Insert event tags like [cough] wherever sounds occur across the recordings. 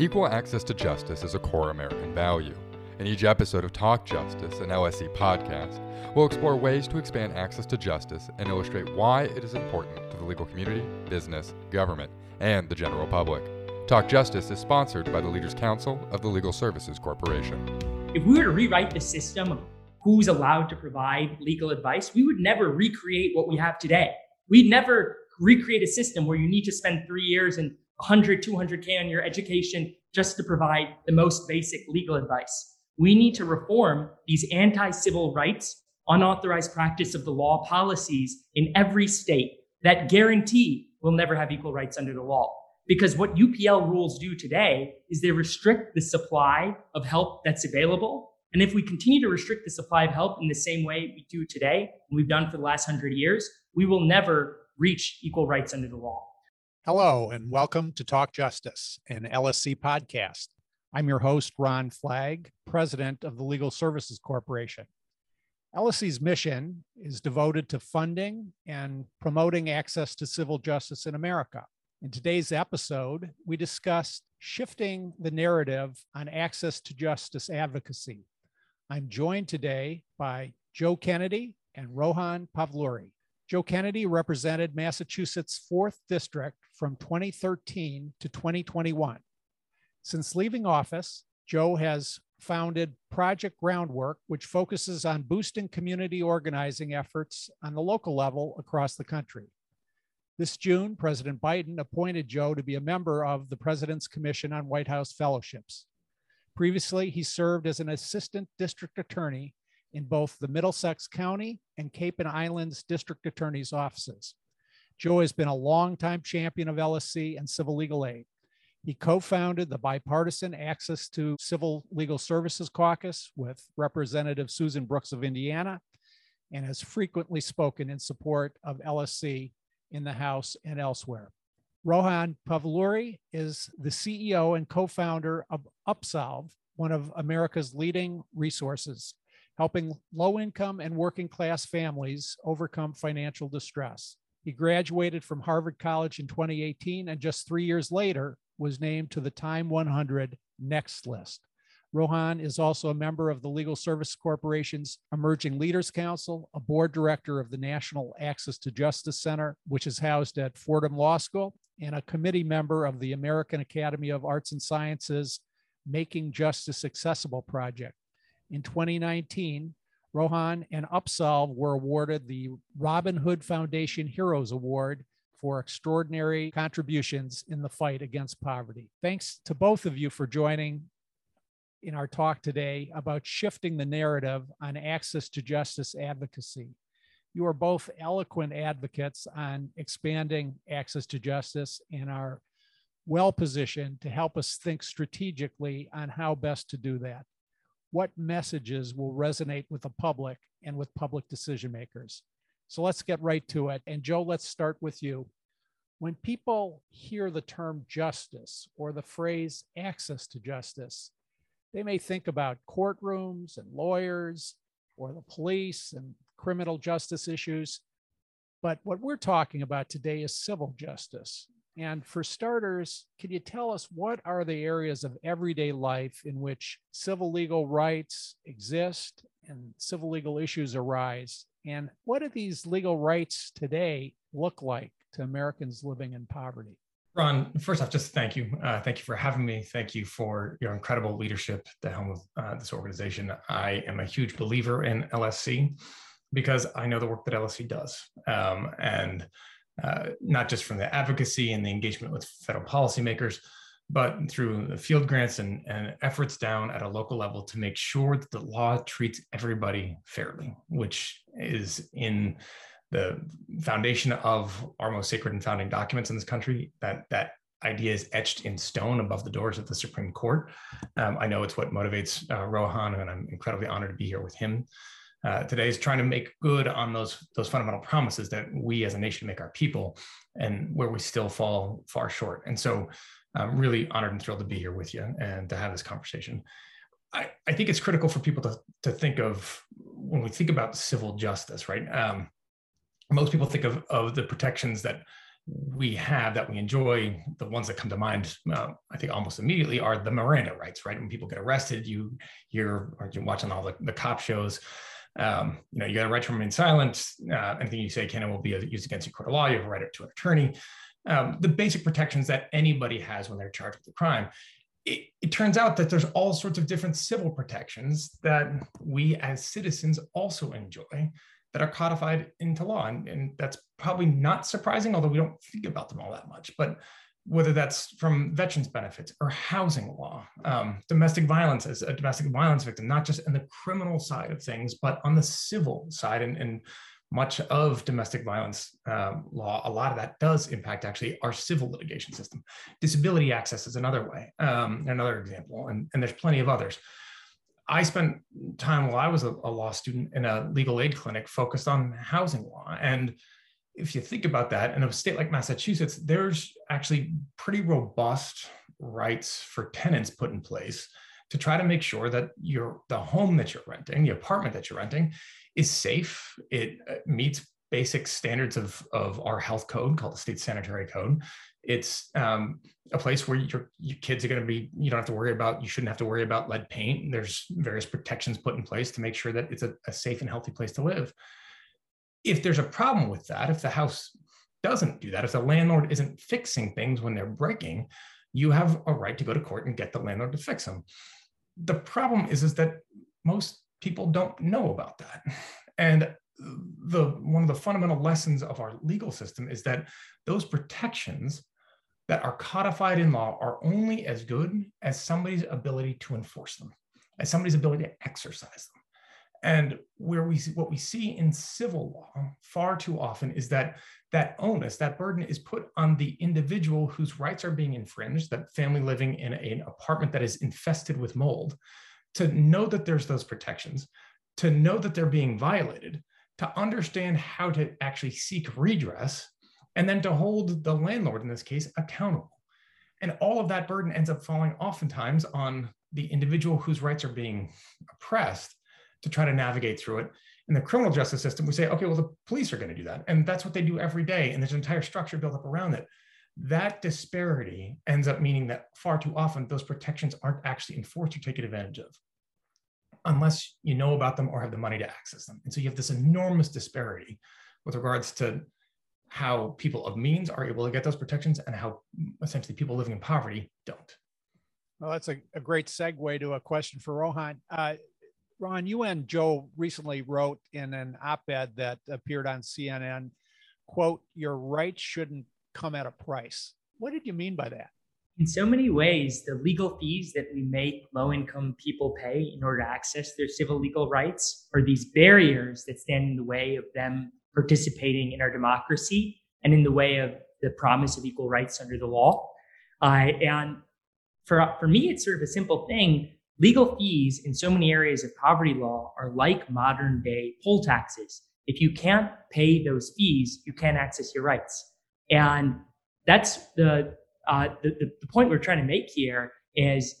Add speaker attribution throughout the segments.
Speaker 1: Equal access to justice is a core American value. In each episode of Talk Justice, an LSC podcast, we'll explore ways to expand access to justice and illustrate why it is important to the legal community, business, government, and the general public. Talk Justice is sponsored by the Leaders Council of the Legal Services Corporation.
Speaker 2: If we were to rewrite the system of who's allowed to provide legal advice, we would never recreate what we have today. We'd never recreate a system where you need to spend three years and 100, 200K on your education just to provide the most basic legal advice. We need to reform these anti civil rights, unauthorized practice of the law policies in every state that guarantee we'll never have equal rights under the law. Because what UPL rules do today is they restrict the supply of help that's available. And if we continue to restrict the supply of help in the same way we do today, and we've done for the last hundred years, we will never reach equal rights under the law.
Speaker 3: Hello, and welcome to Talk Justice, an LSC podcast. I'm your host, Ron Flagg, president of the Legal Services Corporation. LSC's mission is devoted to funding and promoting access to civil justice in America. In today's episode, we discussed shifting the narrative on access to justice advocacy. I'm joined today by Joe Kennedy and Rohan Pavuluri. Joe Kennedy represented Massachusetts 4th District from 2013 to 2021. Since leaving office, Joe has founded Project Groundwork, which focuses on boosting community organizing efforts on the local level across the country. This June, President Biden appointed Joe to be a member of the President's Commission on White House Fellowships. Previously, he served as an assistant district attorney in both the Middlesex County and Cape and Islands District Attorney's offices. Joe has been a longtime champion of LSC and civil legal aid. He co founded the bipartisan Access to Civil Legal Services Caucus with Representative Susan Brooks of Indiana and has frequently spoken in support of LSC in the House and elsewhere. Rohan Pavuluri is the CEO and co founder of Upsolve, one of America's leading resources helping low income and working class families overcome financial distress. He graduated from Harvard College in 2018 and just three years later was named to the Time 100 Next list. Rohan is also a member of the Legal Service Corporation's Emerging Leaders Council, a board director of the National Access to Justice Center, which is housed at Fordham Law School, and a committee member of the American Academy of Arts and Sciences Making Justice Accessible project. In 2019, Rohan and Upsolve were awarded the Robin Hood Foundation Heroes Award for extraordinary contributions in the fight against poverty. Thanks to both of you for joining in our talk today about shifting the narrative on access to justice advocacy. You are both eloquent advocates on expanding access to justice and are well positioned to help us think strategically on how best to do that what messages will resonate with the public and with public decision makers. So let's get right to it. And Joe, let's start with you. When people hear the term justice or the phrase access to justice, they may think about courtrooms and lawyers or the police and criminal justice issues. But what we're talking about today is civil justice. And for starters, can you tell us what are the areas of everyday life in which civil legal rights exist and civil legal issues arise? And what do these legal rights today look like to Americans living in poverty?
Speaker 4: Ron, first off, just thank you. Uh, thank you for having me. Thank you for your incredible leadership at the helm of uh, this organization. I am a huge believer in LSC because I know the work that LSC does. Um, and uh, not just from the advocacy and the engagement with federal policymakers, but through the field grants and, and efforts down at a local level to make sure that the law treats everybody fairly, which is in the foundation of our most sacred and founding documents in this country. That that idea is etched in stone above the doors of the Supreme Court. Um, I know it's what motivates uh, Rohan, and I'm incredibly honored to be here with him uh, today is trying to make good on those those fundamental promises that we as a nation make our people and where we still fall far short. And so i'm really honored and thrilled to be here with you and to have this conversation. I, I think it's critical for people to, to think of when we think about civil justice right? Um, most people think of, of the protections that we have that we enjoy, the ones that come to mind, uh, I think almost immediately, are the Miranda rights, right? When people get arrested, you hear, or you're watching all the, the cop shows, um, you know, you got a right to remain silent. Uh, anything you say can and will be used against you in court of law. You have a right to an attorney. Um, the basic protections that anybody has when they're charged with a crime. It, it, turns out that there's all sorts of different civil protections that we as citizens also enjoy that are codified into law. And, and that's probably not surprising, although we don't think about them all that much. But whether that's from veterans benefits or housing law, um, domestic violence as a domestic violence victim, not just in the criminal side of things, but on the civil side. And, and much of domestic violence um, law, a lot of that does impact actually our civil litigation system. Disability access is another way, um, another example, and, and there's plenty of others. I spent time while I was a, a, law student in a legal aid clinic focused on housing law. And if you think about that, in a state like Massachusetts, there's actually pretty robust rights for tenants put in place to try to make sure that your the home that you're renting, the apartment that you're renting, is safe. It uh, meets basic standards of, of our health code called the state sanitary code. It's um, a place where your, your kids are going to be, you don't have to worry about, you shouldn't have to worry about lead paint. There's various protections put in place to make sure that it's a, a safe and healthy place to live. If there's a problem with that, if the house doesn't do that, if the landlord isn't fixing things when they're breaking, you have a right to go to court and get the landlord to fix them. The problem is, is that most people don't know about that. And the one of the fundamental lessons of our legal system is that those protections that are codified in law are only as good as somebody's ability to enforce them, as somebody's ability to exercise them. And where we what we see in civil law far too often is that that onus, that burden is put on the individual whose rights are being infringed, that family living in an apartment that is infested with mold, to know that there's those protections, to know that they're being violated, to understand how to actually seek redress, and then to hold the landlord in this case accountable. And all of that burden ends up falling oftentimes on the individual whose rights are being oppressed to try to navigate through it. In the criminal justice system, we say, okay, well, the police are going to do that. And that's what they do every day. And there's an entire structure built up around it. That disparity ends up meaning that far too often those protections aren't actually enforced or taken advantage of unless you know about them or have the money to access them. And so you have this enormous disparity with regards to how people of means are able to get those protections and how essentially people living in poverty don't.
Speaker 3: Well, that's a, a great segue to a question for Rohan. Uh, Rohan, you and Joe recently wrote in an op-ed that appeared on CNN, quote, your rights shouldn't come at a price. What did you mean by that?
Speaker 2: in so many ways, the legal fees that we make low income people pay in order to access their civil legal rights are these barriers that stand in the way of them participating in our democracy and in the way of the promise of equal rights under the law. Uh, and for, for me, it's sort of a simple thing. Legal fees in so many areas of poverty law are like modern day poll taxes. If you can't pay those fees, you can't access your rights. And that's the uh, the, the, point we're trying to make here is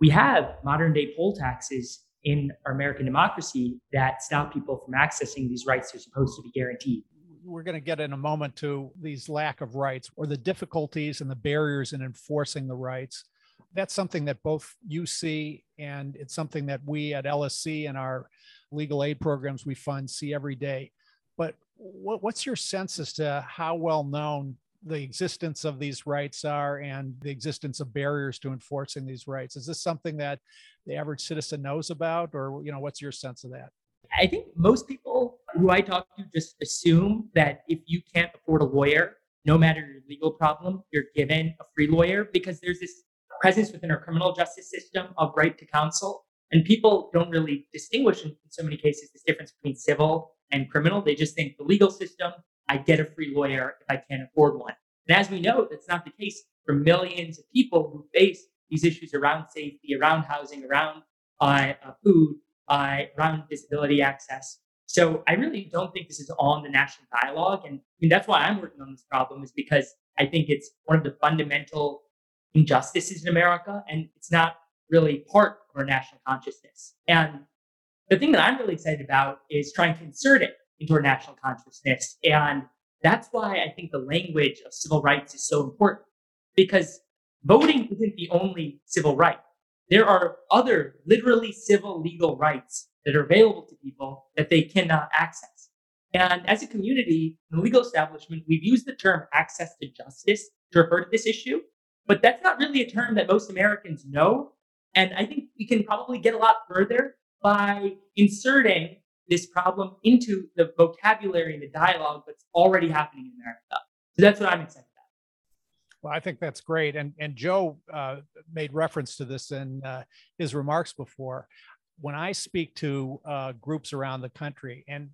Speaker 2: we have modern day poll taxes in our American democracy that stop people from accessing these rights they're supposed to be guaranteed.
Speaker 3: We're going to get in a moment to these lack of rights or the difficulties and the barriers in enforcing the rights. That's something that both you see, and it's something that we at LSC and our legal aid programs we fund see every day. But what, what's your sense as to how well known the existence of these rights are and the existence of barriers to enforcing these rights. Is this something that the average citizen knows about, or you know, what's your sense of that?
Speaker 2: I think most people who I talk to just assume that if you can't afford a lawyer, no matter your legal problem, you're given a free lawyer because there's this presence within our criminal justice system of right to counsel. And people don't really distinguish in, so many cases this difference between civil and criminal. They just think the legal system I get a free lawyer if I can't afford one. And as we know, that's not the case for millions of people who face these issues around safety, around housing, around uh, uh, food, uh, around disability access. So I really don't think this is in the national dialogue. And I mean, that's why I'm working on this problem is because I think it's one of the fundamental injustices in America, and it's not really part of our national consciousness. And the thing that I'm really excited about is trying to insert it into our national consciousness. And That's why I think the language of civil rights is so important because voting isn't the only civil right. There are other literally civil legal rights that are available to people that they cannot access. And as a community, the legal establishment, we've used the term access to justice to refer to this issue, but that's not really a term that most Americans know. And I think we can probably get a lot further by inserting this problem into the vocabulary and the dialogue that's already happening in America. So that's what I'm excited about.
Speaker 3: Well, I think that's great. And, and Joe uh, made reference to this in uh, his remarks before. When I speak to uh, groups around the country, and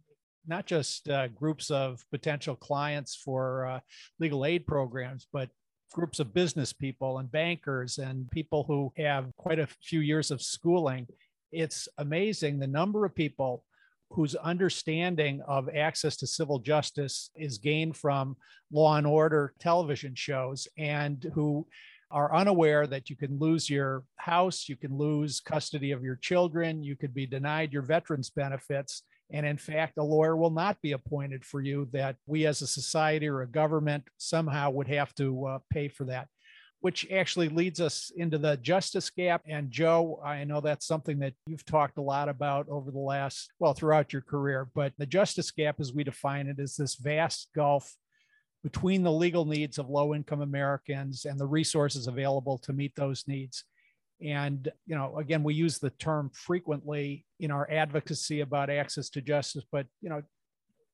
Speaker 3: not just uh, groups of potential clients for uh, legal aid programs, but groups of business people and bankers and people who have quite a few years of schooling. It's amazing the number of people whose understanding of access to civil justice is gained from law and order television shows and who are unaware that you can lose your house, you can lose custody of your children, you could be denied your veterans benefits and in fact, a lawyer will not be appointed for you, that we as a society or a government somehow would have to uh, pay for that, which actually leads us into the justice gap. And Joe, I know that's something that you've talked a lot about over the last, well, throughout your career. But the justice gap, as we define it, is this vast gulf between the legal needs of low income Americans and the resources available to meet those needs. And, you know, again, we use the term frequently in our advocacy about access to justice, but, you know,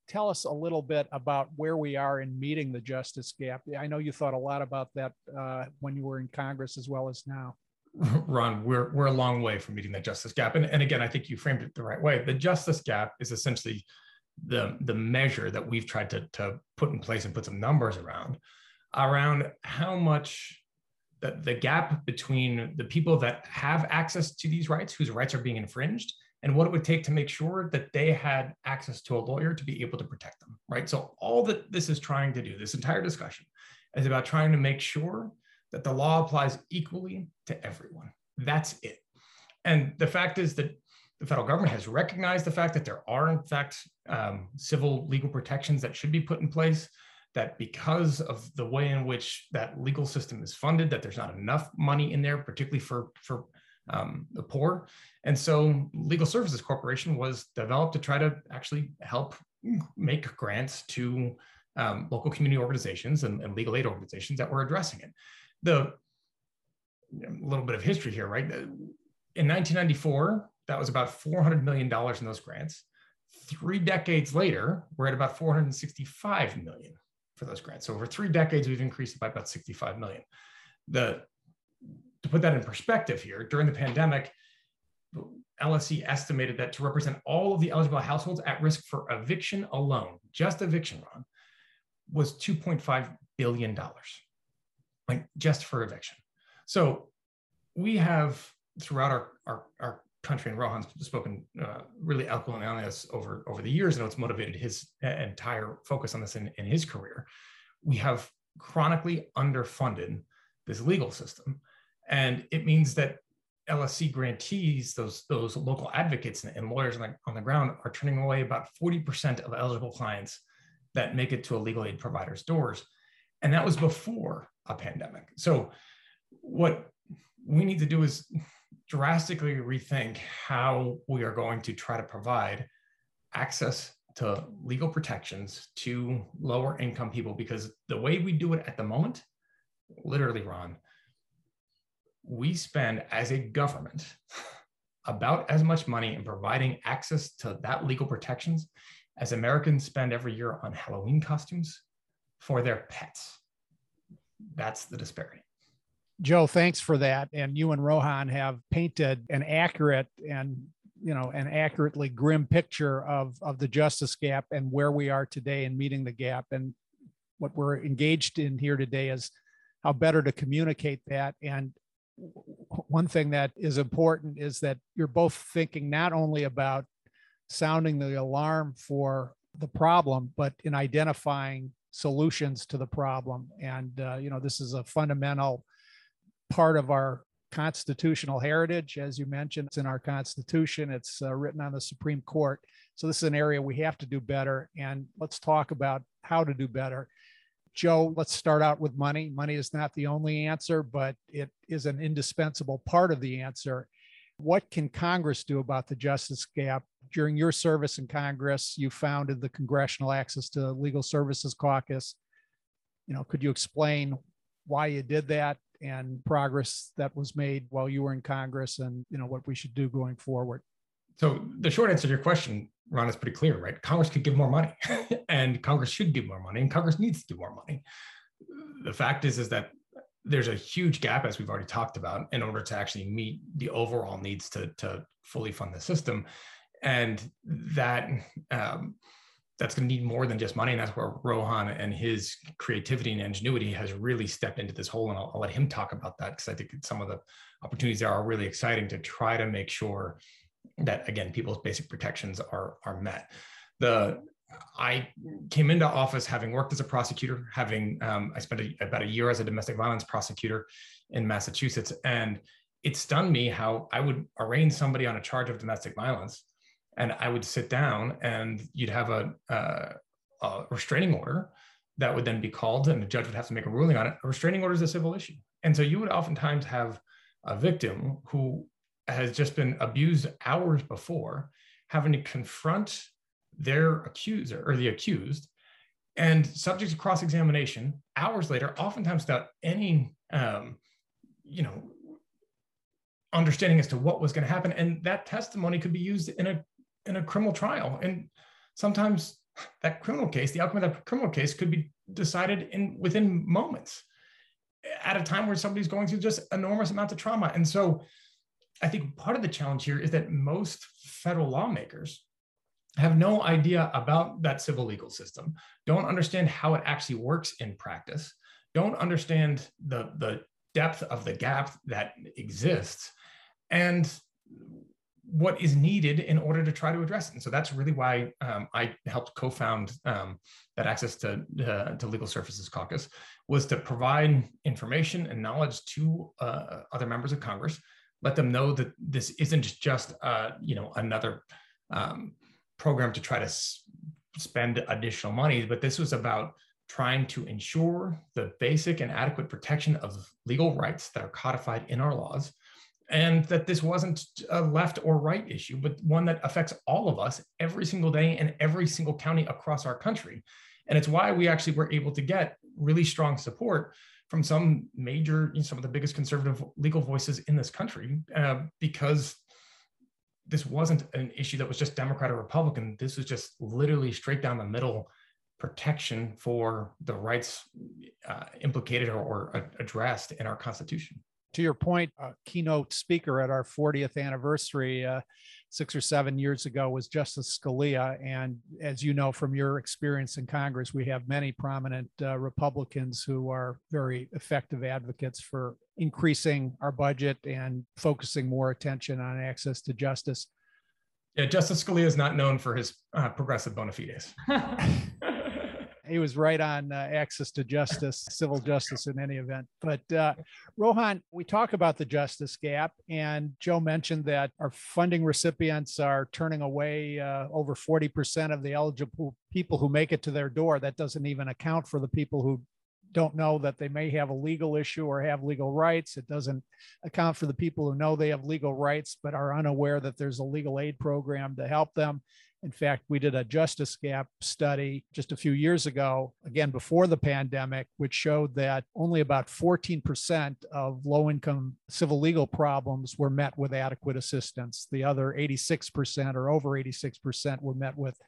Speaker 3: tell us a little bit about where we are in meeting the justice gap. I know you thought a lot about that uh, when you were in Congress as well as now. [laughs]
Speaker 4: Ron, we're, we're a long way from meeting that justice gap. And, and again, I think you framed it the right way. The justice gap is essentially the, the measure that we've tried to, to put in place and put some numbers around, around how much the, the gap between the people that have access to these rights, whose rights are being infringed, and what it would take to make sure that they had access to a lawyer to be able to protect them, right? So, all that this is trying to do, this entire discussion, is about trying to make sure that the law applies equally to everyone. That's it. And the fact is that the federal government has recognized the fact that there are, in fact, um, civil legal protections that should be put in place that because of the way in which that legal system is funded, that there's not enough money in there, particularly for, for um, the poor. And so Legal Services Corporation was developed to try to actually help make grants to um, local community organizations and, and, legal aid organizations that were addressing it. The a little bit of history here, right? In 1994, that was about $400 million in those grants. Three decades later, we're at about 465 million for those grants. So over three decades, we've increased it by about 65 million. The, to put that in perspective here, during the pandemic, LSC estimated that to represent all of the eligible households at risk for eviction alone, just eviction, Ron, was $2.5 billion, like just for eviction. So we have throughout our, our, our country, and Rohan's spoken uh, really eloquently on this over, over the years, and it's motivated his entire focus on this in, in his career. We have chronically underfunded this legal system. And it means that LSC grantees, those, those local advocates and, lawyers on the, on the ground, are turning away about 40% of eligible clients that make it to a legal aid provider's doors. And that was before a pandemic. So, what we need to do is drastically rethink how we are going to try to provide access to legal protections to lower income people because the way we do it at the moment, literally, Ron, we spend as a government about as much money in providing access to that legal protections as Americans spend every year on Halloween costumes for their pets. That's the disparity.
Speaker 3: Joe, thanks for that. And you and Rohan have painted an accurate and you know an accurately grim picture of of the justice gap and where we are today in meeting the gap. And what we're engaged in here today is how better to communicate that. And one thing that is important is that you're both thinking not only about sounding the alarm for the problem, but in identifying solutions to the problem. And uh, you know, this is a fundamental part of our constitutional heritage. As you mentioned, it's in our Constitution, it's uh, written on the Supreme Court. So, this is an area we have to do better. And let's talk about how to do better. Joe, let's start out with money. Money is not the only answer, but it is an indispensable part of the answer. What can Congress do about the justice gap? During your service in Congress, you founded the Congressional Access to Legal Services Caucus. You know, could you explain why you did that and progress that was made while you were in Congress and, you know, what we should do going forward?
Speaker 4: So the short answer to your question, Ron, is pretty clear, right? Congress could give more money [laughs] and Congress should give more money and Congress needs to give more money. The fact is, is that there's a huge gap, as we've already talked about, in order to actually meet the overall needs to, to fully fund the system. And that um, that's going to need more than just money. And that's where Rohan and his creativity and ingenuity has really stepped into this hole. And I'll, I'll let him talk about that because I think some of the opportunities there are really exciting to try to make sure that again people's basic protections are are met. The I came into office having worked as a prosecutor, having um, I spent a, about a year as a domestic violence prosecutor in Massachusetts, and it stunned me how I would arraign somebody on a charge of domestic violence, and I would sit down and you'd have a, uh, a restraining order that would then be called, and the judge would have to make a ruling on it. A restraining order is a civil issue, and so you would oftentimes have a victim who has just been abused hours before, having to confront their accuser or the accused and subject to cross-examination hours later, oftentimes without any, um, you know, understanding as to what was going to happen. And that testimony could be used in a in a criminal trial. And sometimes that criminal case, the outcome of that criminal case, could be decided in within moments at a time where somebody's going through just enormous amounts of trauma. And so I think part of the challenge here is that most federal lawmakers have no idea about that civil legal system, don't understand how it actually works in practice, don't understand the, the depth of the gap that exists, and what is needed in order to try to address it. And so that's really why um, I helped co-found um, that Access to, uh, to Legal Services Caucus was to provide information and knowledge to uh, other members of Congress let them know that this isn't just uh, you know another um, program to try to spend additional money, but this was about trying to ensure the basic and adequate protection of legal rights that are codified in our laws, and that this wasn't a left or right issue, but one that affects all of us every single day in every single county across our country. And it's why we actually were able to get really strong support from some major, you know, some of the biggest conservative legal voices in this country, uh, because this wasn't an issue that was just Democrat or Republican. This was just literally straight down the middle protection for the rights uh, implicated or, or, addressed in our Constitution.
Speaker 3: To your point, a keynote speaker at our 40th anniversary uh, six or seven years ago was Justice Scalia. And as you know from your experience in Congress, we have many prominent uh, Republicans who are very effective advocates for increasing our budget and focusing more attention on access to justice.
Speaker 4: Yeah, Justice Scalia is not known for his uh, progressive bona fides. [laughs]
Speaker 3: he was right on uh, access to justice, civil justice in any event. But uh, Rohan, we talk about the justice gap, and Joe mentioned that our funding recipients are turning away uh, over 40% of the eligible people who make it to their door. That doesn't even account for the people who don't know that they may have a legal issue or have legal rights. It doesn't account for the people who know they have legal rights but are unaware that there's a legal aid program to help them. In fact, we did a justice gap study just a few years ago, again, before the pandemic, which showed that only about 14% of low income civil legal problems were met with adequate assistance. The other 86% or over 86% were met with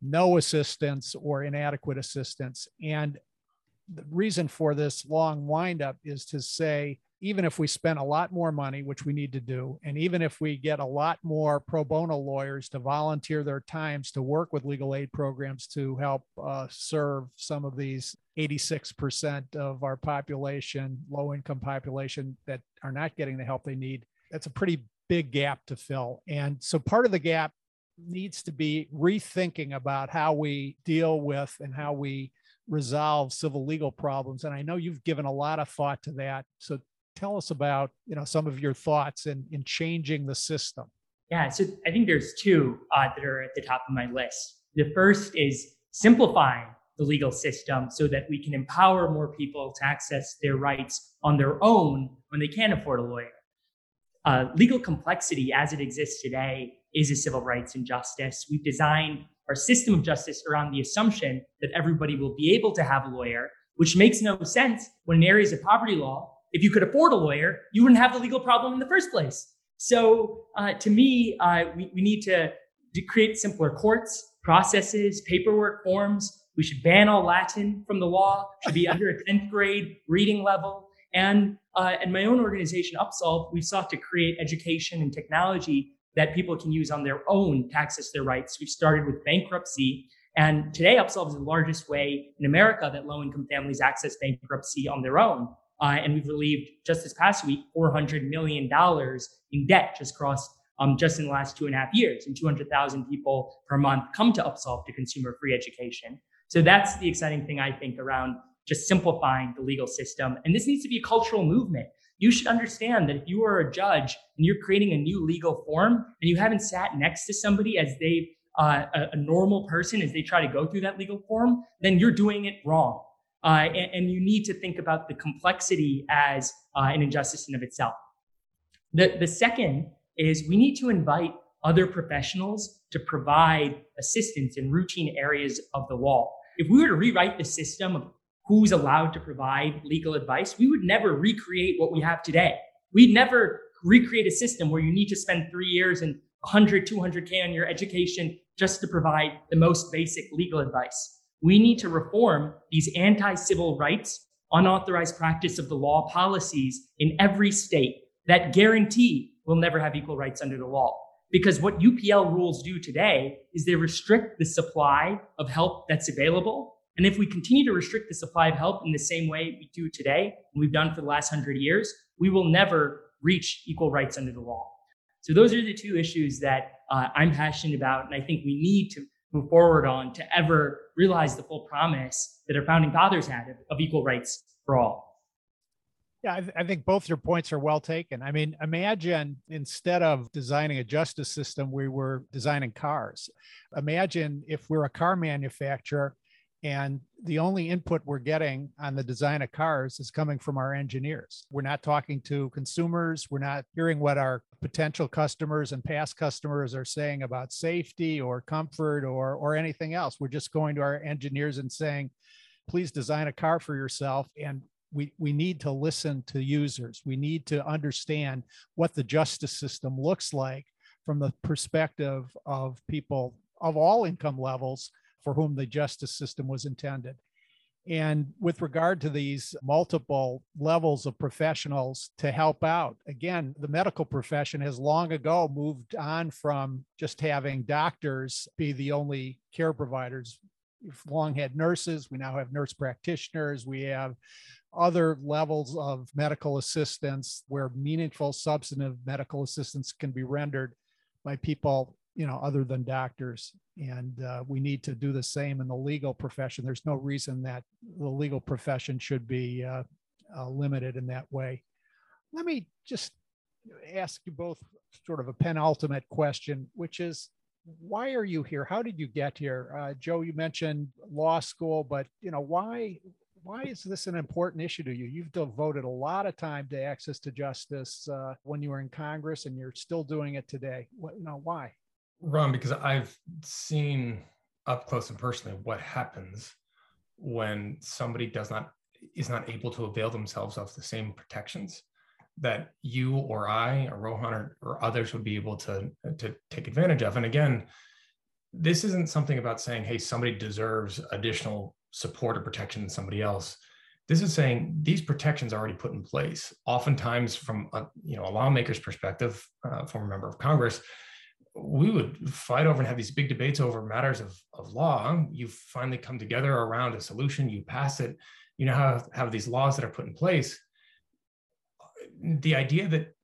Speaker 3: no assistance or inadequate assistance. And the reason for this long windup is to say even if we spend a lot more money, which we need to do, and even if we get a lot more pro bono lawyers to volunteer their times to work with legal aid programs to help uh, serve some of these 86% of our population, low income population that are not getting the help they need, that's a pretty big gap to fill. And so part of the gap needs to be rethinking about how we deal with and how we resolve civil legal problems and i know you've given a lot of thought to that so tell us about you know some of your thoughts in in changing the system
Speaker 2: yeah so i think there's two uh, that are at the top of my list the first is simplifying the legal system so that we can empower more people to access their rights on their own when they can't afford a lawyer. Uh, legal complexity as it exists today is a civil rights injustice. We've designed our system of justice around the assumption that everybody will be able to have a lawyer, which makes no sense when in areas of poverty law, if you could afford a lawyer, you wouldn't have the legal problem in the first place. So uh, to me, uh, we, we need to create simpler courts, processes, paperwork, forms. We should ban all Latin from the law, should be under a [laughs] 10th grade reading level. And uh, in my own organization, Upsolve, we sought to create education and technology that people can use on their own to access their rights. We've started with bankruptcy. And today, Upsolve is the largest way in America that low income families access bankruptcy on their own. Uh, and we've relieved just this past week $400 million in debt just crossed um, just in the last two and a half years. And 200,000 people per month come to Upsolve to consumer free education. So that's the exciting thing, I think, around just simplifying the legal system. And this needs to be a cultural movement. You should understand that if you are a judge and you're creating a new legal form and you haven't sat next to somebody as they uh, a, a, normal person as they try to go through that legal form, then you're doing it wrong. Uh, and, and, you need to think about the complexity as uh, an injustice in of itself. The, the second is we need to invite other professionals to provide assistance in routine areas of the law. If we were to rewrite the system of who's allowed to provide legal advice, we would never recreate what we have today. We'd never recreate a system where you need to spend three years and 100, 200K on your education just to provide the most basic legal advice. We need to reform these anti civil rights, unauthorized practice of the law policies in every state that guarantee we'll never have equal rights under the law. Because what UPL rules do today is they restrict the supply of help that's available and if we continue to restrict the supply of help in the same way we do today, and we've done for the last hundred years, we will never reach equal rights under the law. So those are the two issues that uh, I'm passionate about, and I think we need to move forward on to ever realize the full promise that our founding fathers had of, of equal rights for all.
Speaker 3: Yeah, I, th- I, think both your points are well taken. I mean, imagine instead of designing a justice system, we were designing cars. Imagine if we're a car manufacturer and the only input we're getting on the design of cars is coming from our engineers. We're not talking to consumers. We're not hearing what our potential customers and past customers are saying about safety or comfort or, or anything else. We're just going to our engineers and saying, please design a car for yourself. And we, we need to listen to users. We need to understand what the justice system looks like from the perspective of people of all income levels for whom the justice system was intended. And with regard to these multiple levels of professionals to help out, again, the medical profession has long ago moved on from just having doctors be the only care providers. We've long had nurses, we now have nurse practitioners, we have other levels of medical assistance where meaningful, substantive medical assistance can be rendered by people you know, other than doctors. And uh, we need to do the same in the legal profession. There's no reason that the legal profession should be uh, uh, limited in that way. Let me just ask you both sort of a penultimate question, which is why are you here? How did you get here? Uh, Joe, you mentioned law school, but you know why why is this an important issue to you? You've devoted a lot of time to access to justice uh, when you were in Congress, and you're still doing it today. What, you know, why?
Speaker 4: Ron, because I've seen up close and personally what happens when somebody does not is not able to avail themselves of the same protections that you or I or Rohan or, or others would be able to to take advantage of. And again, this isn't something about saying, hey, somebody deserves additional support or protection than somebody else. This is saying these protections are already put in place. Oftentimes, from a you know a lawmaker's perspective, uh, former member of Congress, we would fight over and have these big debates over matters of, of law. Um, you finally come together around a solution, you pass it, you now have, have these laws that are put in place. The idea that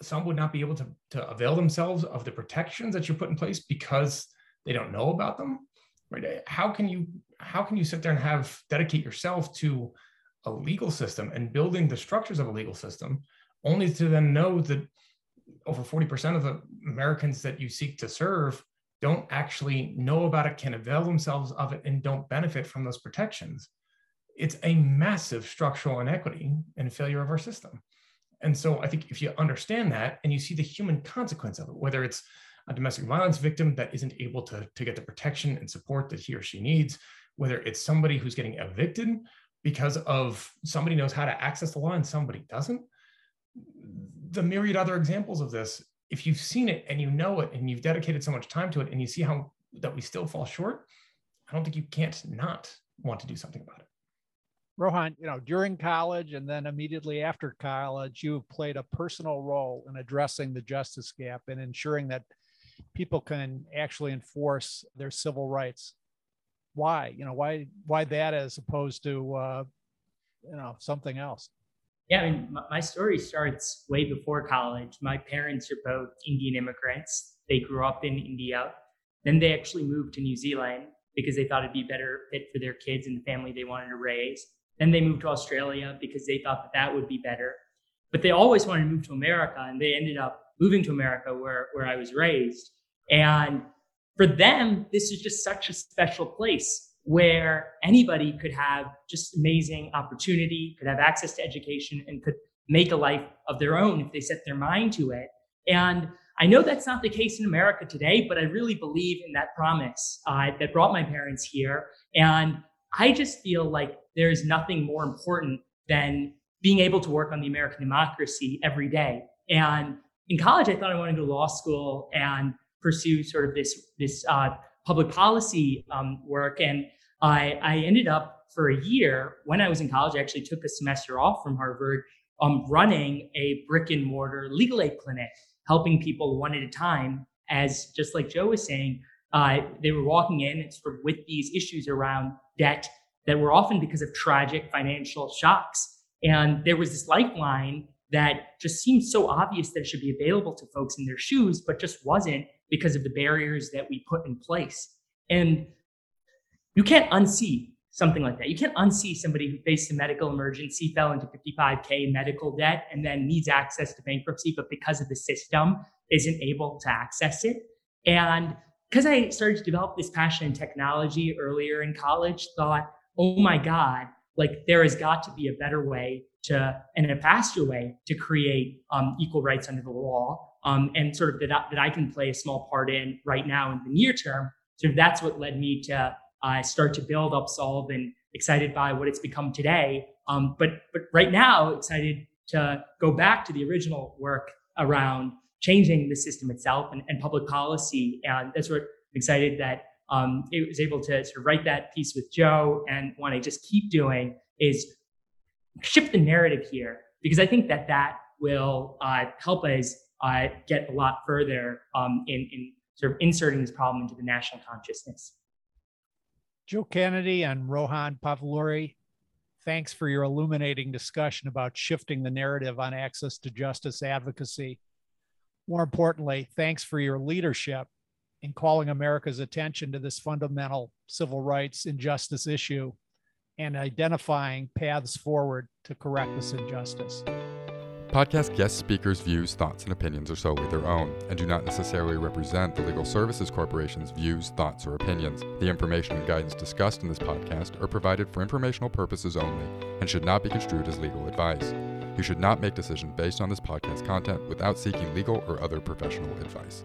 Speaker 4: some would not be able to, to avail themselves of the protections that you put in place because they don't know about them, right? How can you how can you sit there and have dedicate yourself to a legal system and building the structures of a legal system only to then know that over 40% of the Americans that you seek to serve don't actually know about it, can avail themselves of it, and don't benefit from those protections, it's a massive structural inequity and failure of our system. And so I think if you understand that and you see the human consequence of it, whether it's a domestic violence victim that isn't able to, to get the protection and support that he or she needs, whether it's somebody who's getting evicted because of somebody knows how to access the law and somebody doesn't, the myriad other examples of this, if you've seen it and you know it and you've dedicated so much time to it and you see how that we still fall short, I don't think you can't not want to do something about it.
Speaker 3: Rohan, you know, during college and then immediately after college, you have played a personal role in addressing the justice gap and ensuring that people can actually enforce their civil rights. Why? You know, why why that as opposed to uh, you know something else?
Speaker 2: Yeah, I mean, my story starts way before college. My parents are both Indian immigrants. They grew up in India. Then they actually moved to New Zealand because they thought it'd be a better fit for their kids and the family they wanted to raise. Then they moved to Australia because they thought that that would be better. But they always wanted to move to America, and they ended up moving to America where, where I was raised. And for them, this is just such a special place where anybody could have just amazing opportunity, could have access to education, and could make a life of their own if they set their mind to it. And I know that's not the case in America today, but I really believe in that promise uh, that brought my parents here. And I just feel like there is nothing more important than being able to work on the American democracy every day. And in college, I thought I wanted to go to law school and pursue sort of this this uh, public policy um, work. And I, I ended up for a year when I was in college. I actually took a semester off from Harvard, um, running a brick and mortar legal aid clinic, helping people one at a time. As just like Joe was saying, uh, they were walking in sort of with these issues around debt that were often because of tragic financial shocks. And there was this lifeline that just seemed so obvious that it should be available to folks in their shoes, but just wasn't because of the barriers that we put in place. And you can't unsee something like that. You can't unsee somebody who faced a medical emergency, fell into 55K medical debt, and then needs access to bankruptcy, but because of the system, isn't able to access it. And because I started to develop this passion in technology earlier in college, thought, oh my God, like there has got to be a better way to, and a faster way to create um, equal rights under the law. Um, and sort of that, I, that I can play a small part in right now in the near term. So that's what led me to uh, start to build Upsolve and excited by what it's become today. Um, but, but right now, excited to go back to the original work around changing the system itself and, and public policy. And that's what I'm excited that um, it was able to sort of write that piece with Joe and want to just keep doing is shift the narrative here because I think that that will uh, help us uh, get a lot further um, in, in sort of inserting this problem into the national consciousness.
Speaker 3: Joe Kennedy and Rohan Pavuluri, thanks for your illuminating discussion about shifting the narrative on access to justice advocacy. More importantly, thanks for your leadership in calling America's attention to this fundamental civil rights injustice issue and identifying paths forward to correct this injustice.
Speaker 1: Podcast guest speakers' views, thoughts, and opinions are solely their own and do not necessarily represent the Legal Services Corporation's views, thoughts, or opinions. The information and guidance discussed in this podcast are provided for informational purposes only and should not be construed as legal advice. You should not make decisions based on this podcast content without seeking legal or other professional advice.